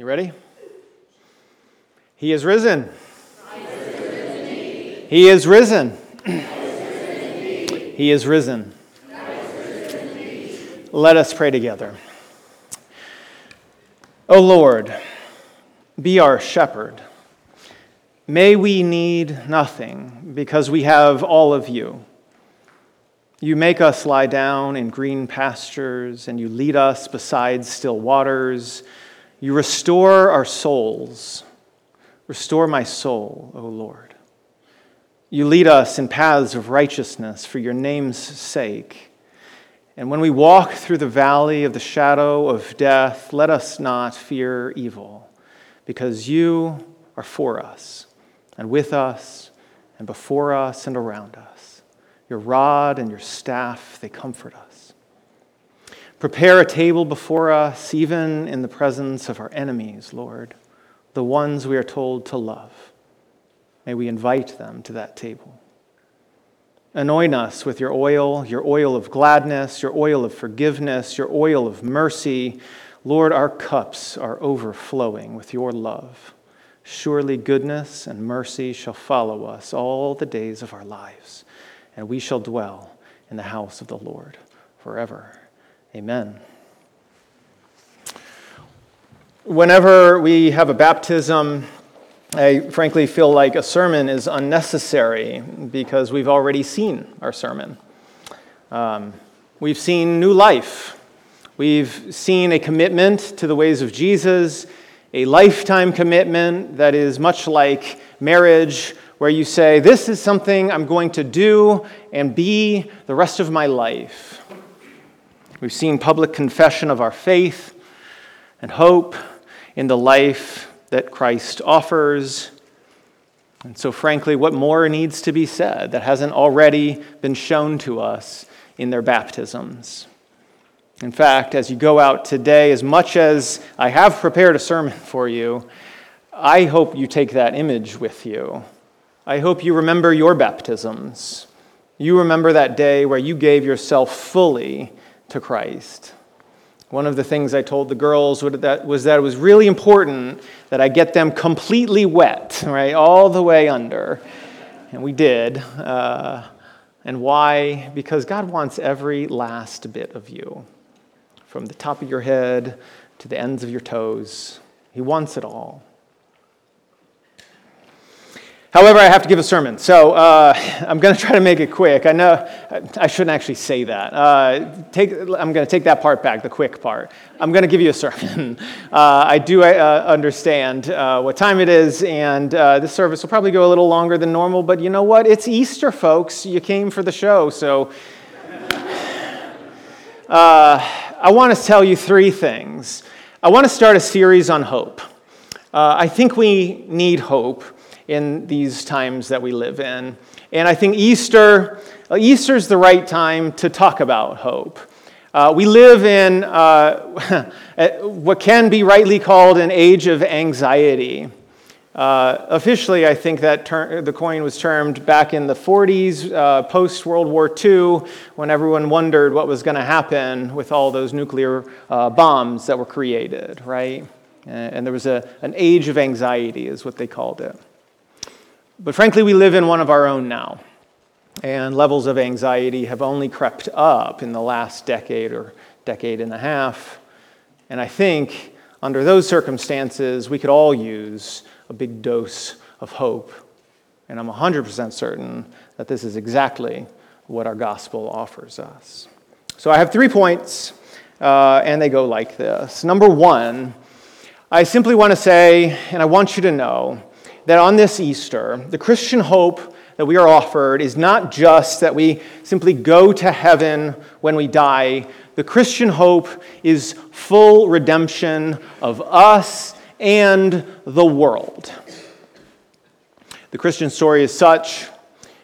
You ready? He is risen. He is risen. He is risen. Let us pray together. O Lord, be our shepherd. May we need nothing because we have all of you. You make us lie down in green pastures and you lead us beside still waters. You restore our souls. Restore my soul, O Lord. You lead us in paths of righteousness for your name's sake. And when we walk through the valley of the shadow of death, let us not fear evil, because you are for us, and with us, and before us, and around us. Your rod and your staff, they comfort us. Prepare a table before us, even in the presence of our enemies, Lord, the ones we are told to love. May we invite them to that table. Anoint us with your oil, your oil of gladness, your oil of forgiveness, your oil of mercy. Lord, our cups are overflowing with your love. Surely goodness and mercy shall follow us all the days of our lives, and we shall dwell in the house of the Lord forever. Amen. Whenever we have a baptism, I frankly feel like a sermon is unnecessary because we've already seen our sermon. Um, we've seen new life. We've seen a commitment to the ways of Jesus, a lifetime commitment that is much like marriage, where you say, This is something I'm going to do and be the rest of my life. We've seen public confession of our faith and hope in the life that Christ offers. And so, frankly, what more needs to be said that hasn't already been shown to us in their baptisms? In fact, as you go out today, as much as I have prepared a sermon for you, I hope you take that image with you. I hope you remember your baptisms. You remember that day where you gave yourself fully to Christ. One of the things I told the girls was that, it was really important that I get them completely wet, right, all the way under. And we did. Uh, and why? Because God wants every last bit of you, from the top of your head to the ends of your toes. He wants it all. However, I have to give a sermon, so uh, I'm going to try to make it quick. I know I shouldn't actually say that. Uh, take, I'm going to take that part back, the quick part. I'm going to give you a sermon. Uh, I do uh, understand uh, what time it is, and uh, this service will probably go a little longer than normal, but you know what? It's Easter, folks. You came for the show, so. I want to tell you three things. I want to start a series on hope. I think we need hope in these times that we live in. And I think Easter, uh, Easter is the right time to talk about hope. Uh, we live in uh, what can be rightly called an age of anxiety. Uh, officially, I think that ter- the coin was termed back in the 40s, uh, post World War II, when everyone wondered what was going to happen with all those nuclear uh, bombs that were created, right? And there was a, an age of anxiety, is what they called it. But frankly, we live in one of our own now. And levels of anxiety have only crept up in the last decade or decade and a half. And I think under those circumstances, we could all use a big dose of hope. And I'm 100% certain that this is exactly what our gospel offers us. So I have three points, uh, and they go like this. Number one, I simply want to say, and I want you to know, that on this Easter, the Christian hope that we are offered is not just that we simply go to heaven when we die. The Christian hope is full redemption of us and the world. The Christian story is such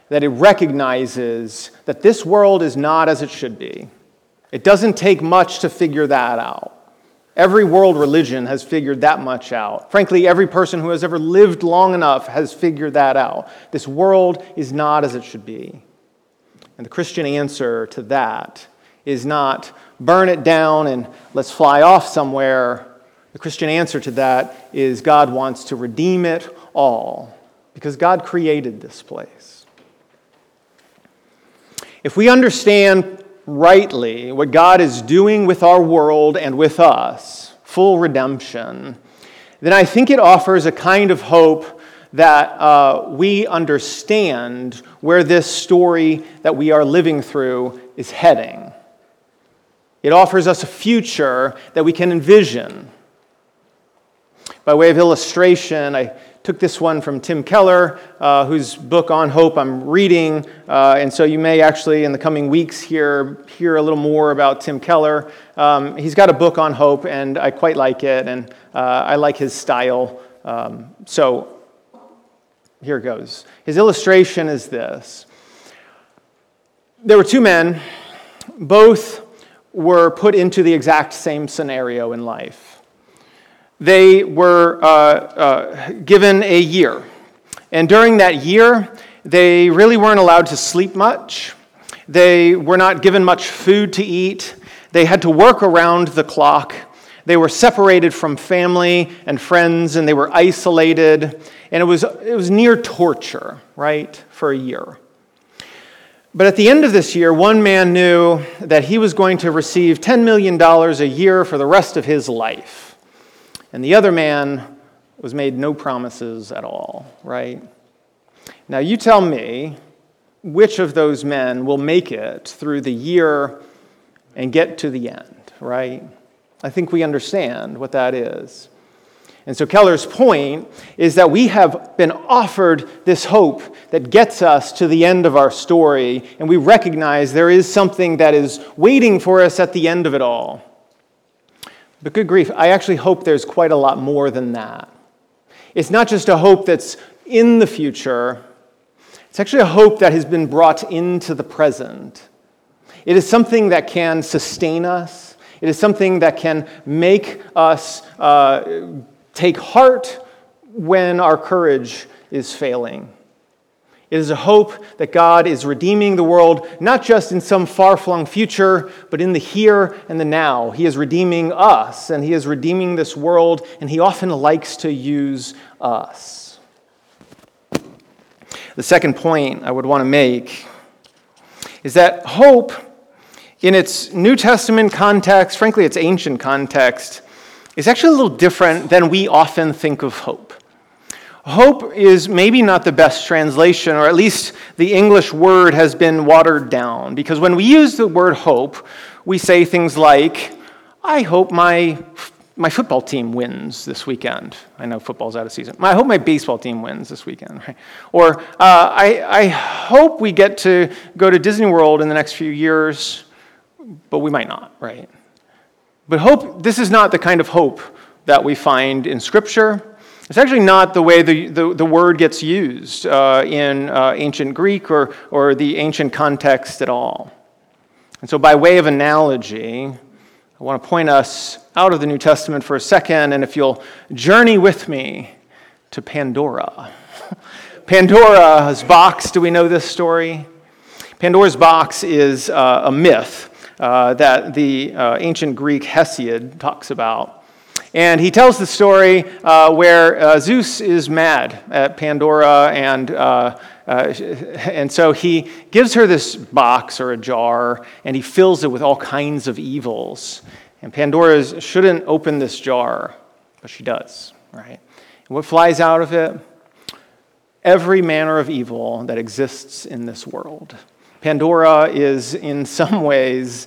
that it recognizes that this world is not as it should be. It doesn't take much to figure that out. Every world religion has figured that much out. Frankly, every person who has ever lived long enough has figured that out. This world is not as it should be. And the Christian answer to that is not burn it down and let's fly off somewhere. The Christian answer to that is God wants to redeem it all because God created this place. If we understand rightly what God is doing with our world and with us, full redemption, then I think it offers a kind of hope that uh, we understand where this story that we are living through is heading. It offers us a future that we can envision. By way of illustration, I took this one from Tim Keller, uh, whose book on hope I'm reading. Uh, and so you may actually, in the coming weeks, hear, hear a little more about Tim Keller. Um, he's got a book on hope, and I quite like it, and uh, I like his style. Um, so here goes. His illustration is this There were two men, both were put into the exact same scenario in life they were uh, uh, given a year. And during that year, they really weren't allowed to sleep much. They were not given much food to eat. They had to work around the clock. They were separated from family and friends, and they were isolated. And it was, it was near torture, right, for a year. But at the end of this year, one man knew that he was going to receive $10 million a year for the rest of his life. And the other man was made no promises at all, right? Now, you tell me which of those men will make it through the year and get to the end, right? I think we understand what that is. And so Keller's point is that we have been offered this hope that gets us to the end of our story, and we recognize there is something that is waiting for us at the end of it all. But good grief, I actually hope there's quite a lot more than that. It's not just a hope that's in the future, it's actually a hope that has been brought into the present. It is something that can sustain us, it is something that can make us uh, take heart when our courage is failing. It is a hope that God is redeeming the world, not just in some far flung future, but in the here and the now. He is redeeming us, and He is redeeming this world, and He often likes to use us. The second point I would want to make is that hope, in its New Testament context, frankly, its ancient context, is actually a little different than we often think of hope. Hope is maybe not the best translation, or at least the English word has been watered down. Because when we use the word hope, we say things like, I hope my, my football team wins this weekend. I know football's out of season. I hope my baseball team wins this weekend. Right? Or, uh, I, I hope we get to go to Disney World in the next few years, but we might not, right? But hope, this is not the kind of hope that we find in Scripture. It's actually not the way the, the, the word gets used uh, in uh, ancient Greek or, or the ancient context at all. And so, by way of analogy, I want to point us out of the New Testament for a second, and if you'll journey with me to Pandora. Pandora's box, do we know this story? Pandora's box is uh, a myth uh, that the uh, ancient Greek Hesiod talks about. And he tells the story uh, where uh, Zeus is mad at Pandora, and, uh, uh and so he gives her this box or a jar, and he fills it with all kinds of evils. And Pandora shouldn't open this jar, but she does, right? And what flies out of it? Every manner of evil that exists in this world. Pandora is, in some ways,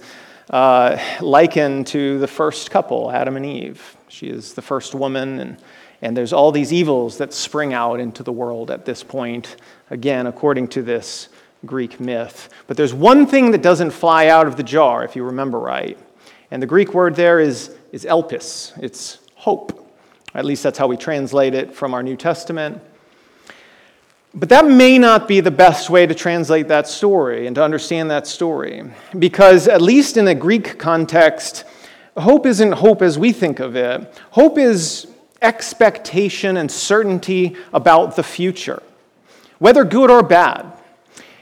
uh, likened to the first couple, Adam and Eve. She is the first woman, and, and there's all these evils that spring out into the world at this point, again, according to this Greek myth. But there's one thing that doesn't fly out of the jar, if you remember right. And the Greek word there is, is elpis, it's hope. At least that's how we translate it from our New Testament. But that may not be the best way to translate that story and to understand that story. Because, at least in a Greek context, hope isn't hope as we think of it. Hope is expectation and certainty about the future, whether good or bad.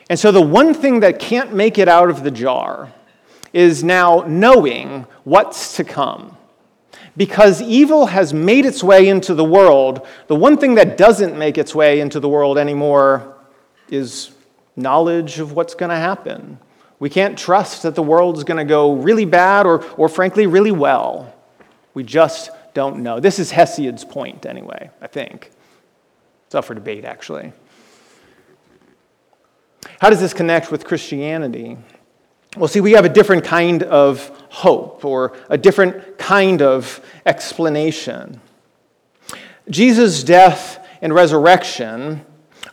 And so the one thing that can't make it out of the jar is now knowing what's to come. because evil has made its way into the world, the one thing that doesn't make its way into the world anymore is knowledge of what's going to happen. We can't trust that the world's going to go really bad or, or, frankly, really well. We just don't know. This is Hesiod's point, anyway, I think. It's up for debate, actually. How does this connect with Christianity? Well, see, we have a different kind of hope or a different kind of explanation. Jesus' death and resurrection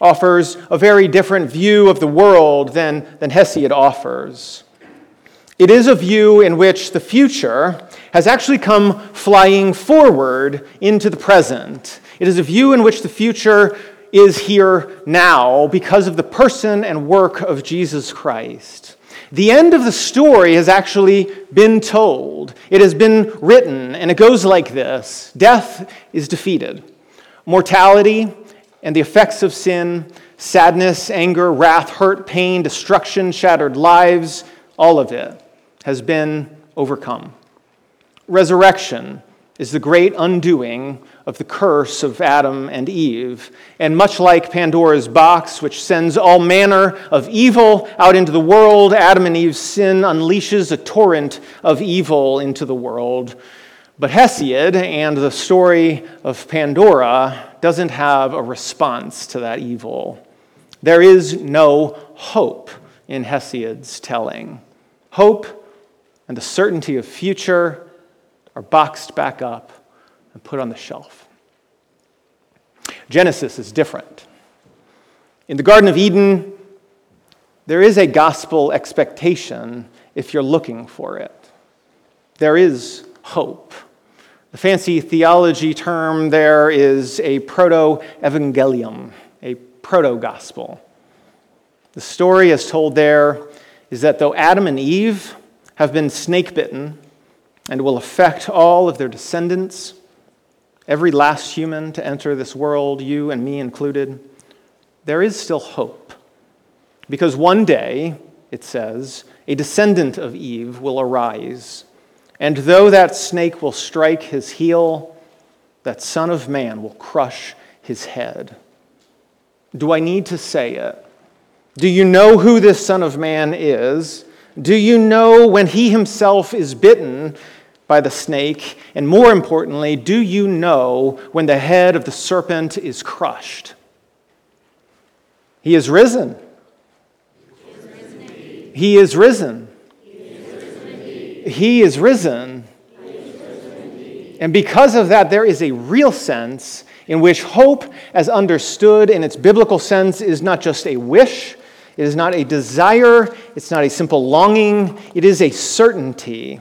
offers a very different view of the world than, than Hesiod offers. It is a view in which the future has actually come flying forward into the present. It is a view in which the future is here now because of the person and work of Jesus Christ. The end of the story has actually been told. It has been written, and it goes like this Death is defeated. Mortality and the effects of sin, sadness, anger, wrath, hurt, pain, destruction, shattered lives, all of it has been overcome. Resurrection is the great undoing of the curse of Adam and Eve. And much like Pandora's box, which sends all manner of evil out into the world, Adam and Eve's sin unleashes a torrent of evil into the world. But Hesiod and the story of Pandora doesn't have a response to that evil. There is no hope in Hesiod's telling. Hope and the certainty of future are boxed back up and put on the shelf. Genesis is different. In the Garden of Eden, there is a gospel expectation if you're looking for it. There is hope. The fancy theology term there is a proto evangelium, a proto gospel. The story as told there is that though Adam and Eve have been snake bitten and will affect all of their descendants, every last human to enter this world, you and me included, there is still hope. Because one day, it says, a descendant of Eve will arise, and though that snake will strike his heel, that Son of Man will crush his head. Do I need to say it? Do you know who this Son of Man is? Do you know when he himself is bitten by the snake? And more importantly, do you know when the head of the serpent is crushed? He is risen. He is risen. He is risen. He is risen, and because of that, there is a real sense in which hope, as understood in its biblical sense, is not just a wish, it is not a desire, it's not a simple longing, it is a certainty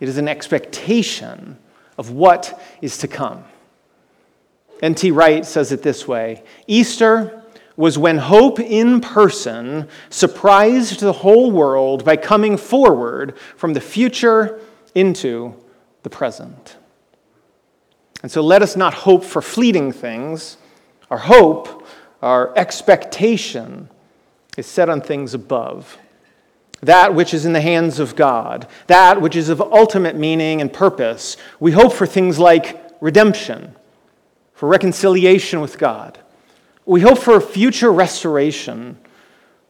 it is an expectation of what is to come. N.T. Wright says it this way Easter was when hope in person surprised the whole world by coming forward from the future into the present. And so let us not hope for fleeting things. Our hope, our expectation, is set on things above that which is in the hands of God, that which is of ultimate meaning and purpose. We hope for things like redemption, for reconciliation with God. We hope for future restoration,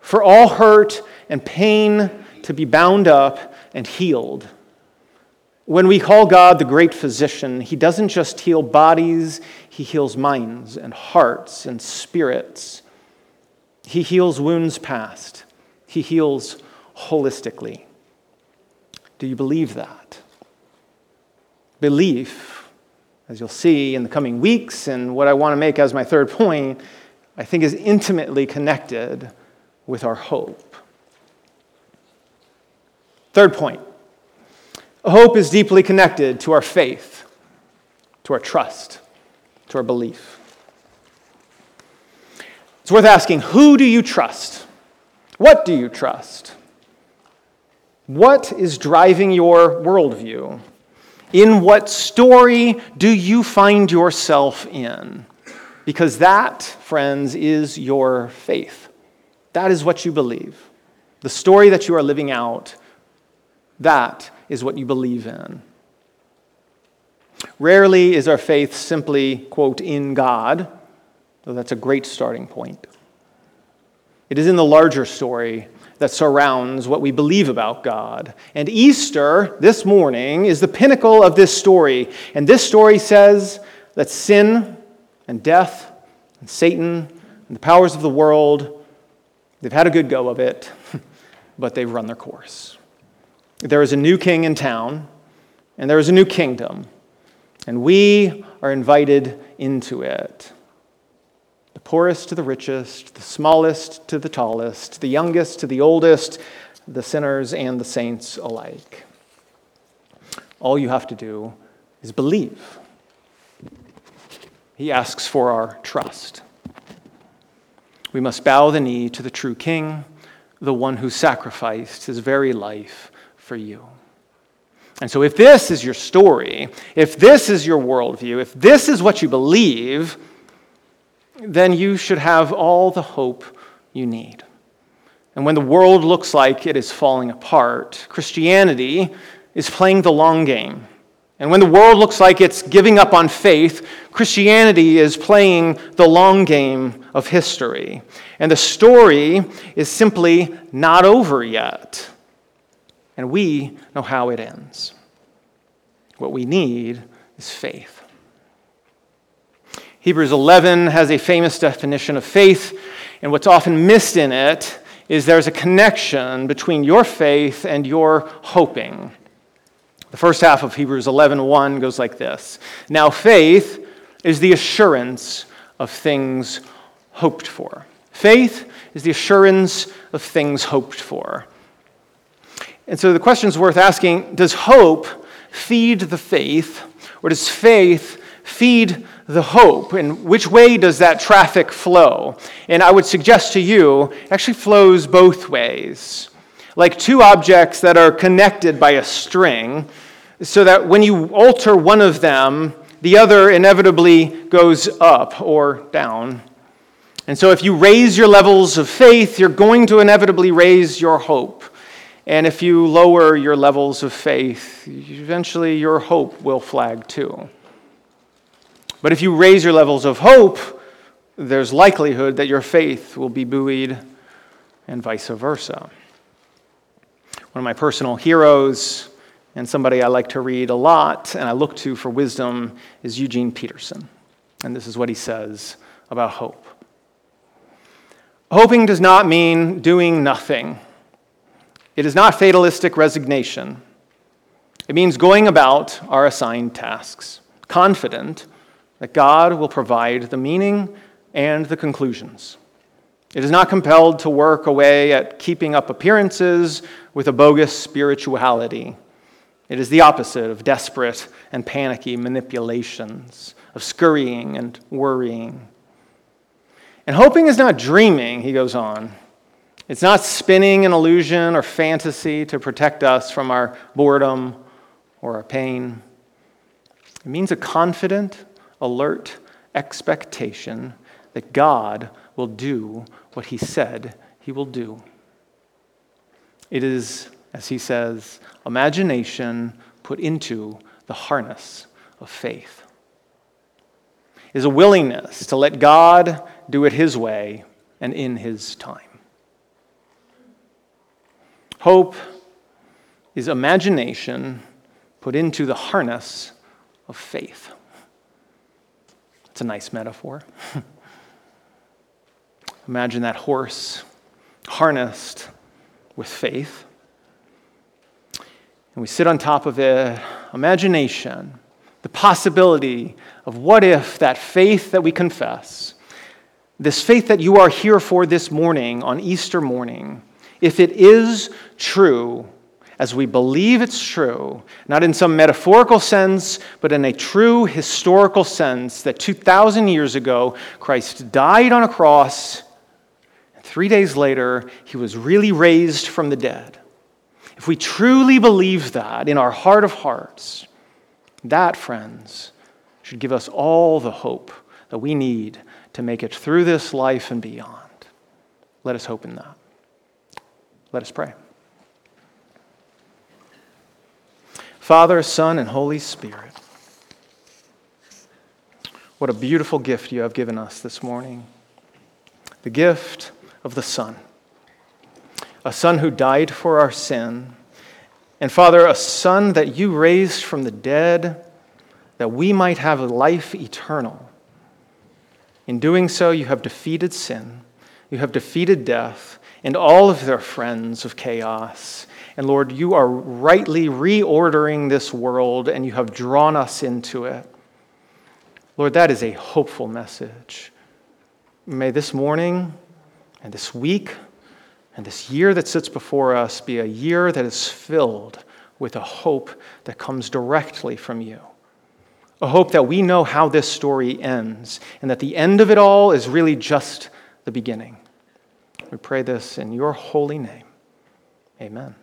for all hurt and pain to be bound up and healed. When we call God the great physician, he doesn't just heal bodies, he heals minds and hearts and spirits. He heals wounds past, he heals holistically. Do you believe that? Belief, as you'll see in the coming weeks, and what I want to make as my third point, I think is intimately connected with our hope. Third point hope is deeply connected to our faith, to our trust, to our belief. It's worth asking who do you trust? What do you trust? What is driving your worldview? In what story do you find yourself in? Because that, friends, is your faith. That is what you believe. The story that you are living out, that is what you believe in. Rarely is our faith simply, quote, in God, though that's a great starting point. It is in the larger story that surrounds what we believe about God. And Easter, this morning, is the pinnacle of this story. And this story says that sin and death and Satan and the powers of the world, they've had a good go of it, but they've run their course. There is a new king in town, and there is a new kingdom, and we are invited into it The poorest to the richest, the smallest to the tallest, the youngest to the oldest, the sinners and the saints alike. All you have to do is believe. He asks for our trust. We must bow the knee to the true King, the one who sacrificed his very life for you. And so, if this is your story, if this is your worldview, if this is what you believe, then you should have all the hope you need. And when the world looks like it is falling apart, Christianity is playing the long game. And when the world looks like it's giving up on faith, Christianity is playing the long game of history. And the story is simply not over yet. And we know how it ends. What we need is faith. Hebrews 11 has a famous definition of faith, and what's often missed in it is there's a connection between your faith and your hoping. The first half of Hebrews 11:1 goes like this. Now faith is the assurance of things hoped for. Faith is the assurance of things hoped for. And so the question is worth asking, does hope feed the faith or does faith feed the hope? And which way does that traffic flow? And I would suggest to you, it actually flows both ways. Like two objects that are connected by a string, so that when you alter one of them, the other inevitably goes up or down. And so if you raise your levels of faith, you're going to inevitably raise your hope. And if you lower your levels of faith, eventually your hope will flag too. But if you raise your levels of hope, there's likelihood that your faith will be buoyed and vice versa. One of my personal heroes and somebody I like to read a lot and I look to for wisdom is Eugene Peterson. And this is what he says about hope. Hoping does not mean doing nothing. It is not fatalistic resignation. It means going about our assigned tasks, confident that God will provide the meaning and the conclusions. It is not compelled to work away at keeping up appearances with a bogus spirituality. It is the opposite of desperate and panicky manipulations, of scurrying and worrying. And hoping is not dreaming, he goes on. It's not spinning an illusion or fantasy to protect us from our boredom or our pain. It means a confident, alert expectation that God will do what he said he will do. It is, as he says, imagination put into the harness of faith. is a willingness to let God do it his way and in his time. Hope is imagination put into the harness of faith. It's a nice metaphor. Imagine that horse harnessed with faith. And we sit on top of it, imagination, the possibility of what if that faith that we confess, this faith that you are here for this morning on Easter morning, if it is true, as we believe it's true, not in some metaphorical sense, but in a true historical sense, that 2,000 years ago, Christ died on a cross, and three days later, he was really raised from the dead. If we truly believe that in our heart of hearts, that, friends, should give us all the hope that we need to make it through this life and beyond. Let us hope in that. Let us pray. Father, Son, and Holy Spirit. What a beautiful gift you have given us this morning the gift of the Son. A Son who died for our sin. And Father, a Son that you raised from the dead that we might have life eternal. In doing so, you have defeated sin, you have defeated death, and all of their friends of chaos. And Lord, you are rightly reordering this world, and you have drawn us into it. Lord, that is a hopeful message. May this morning and this week and this year that sits before us be a year that is filled with a hope that comes directly from you. A hope that we know how this story ends and that the end of it all is really just the beginning. We pray this in your holy name. Amen.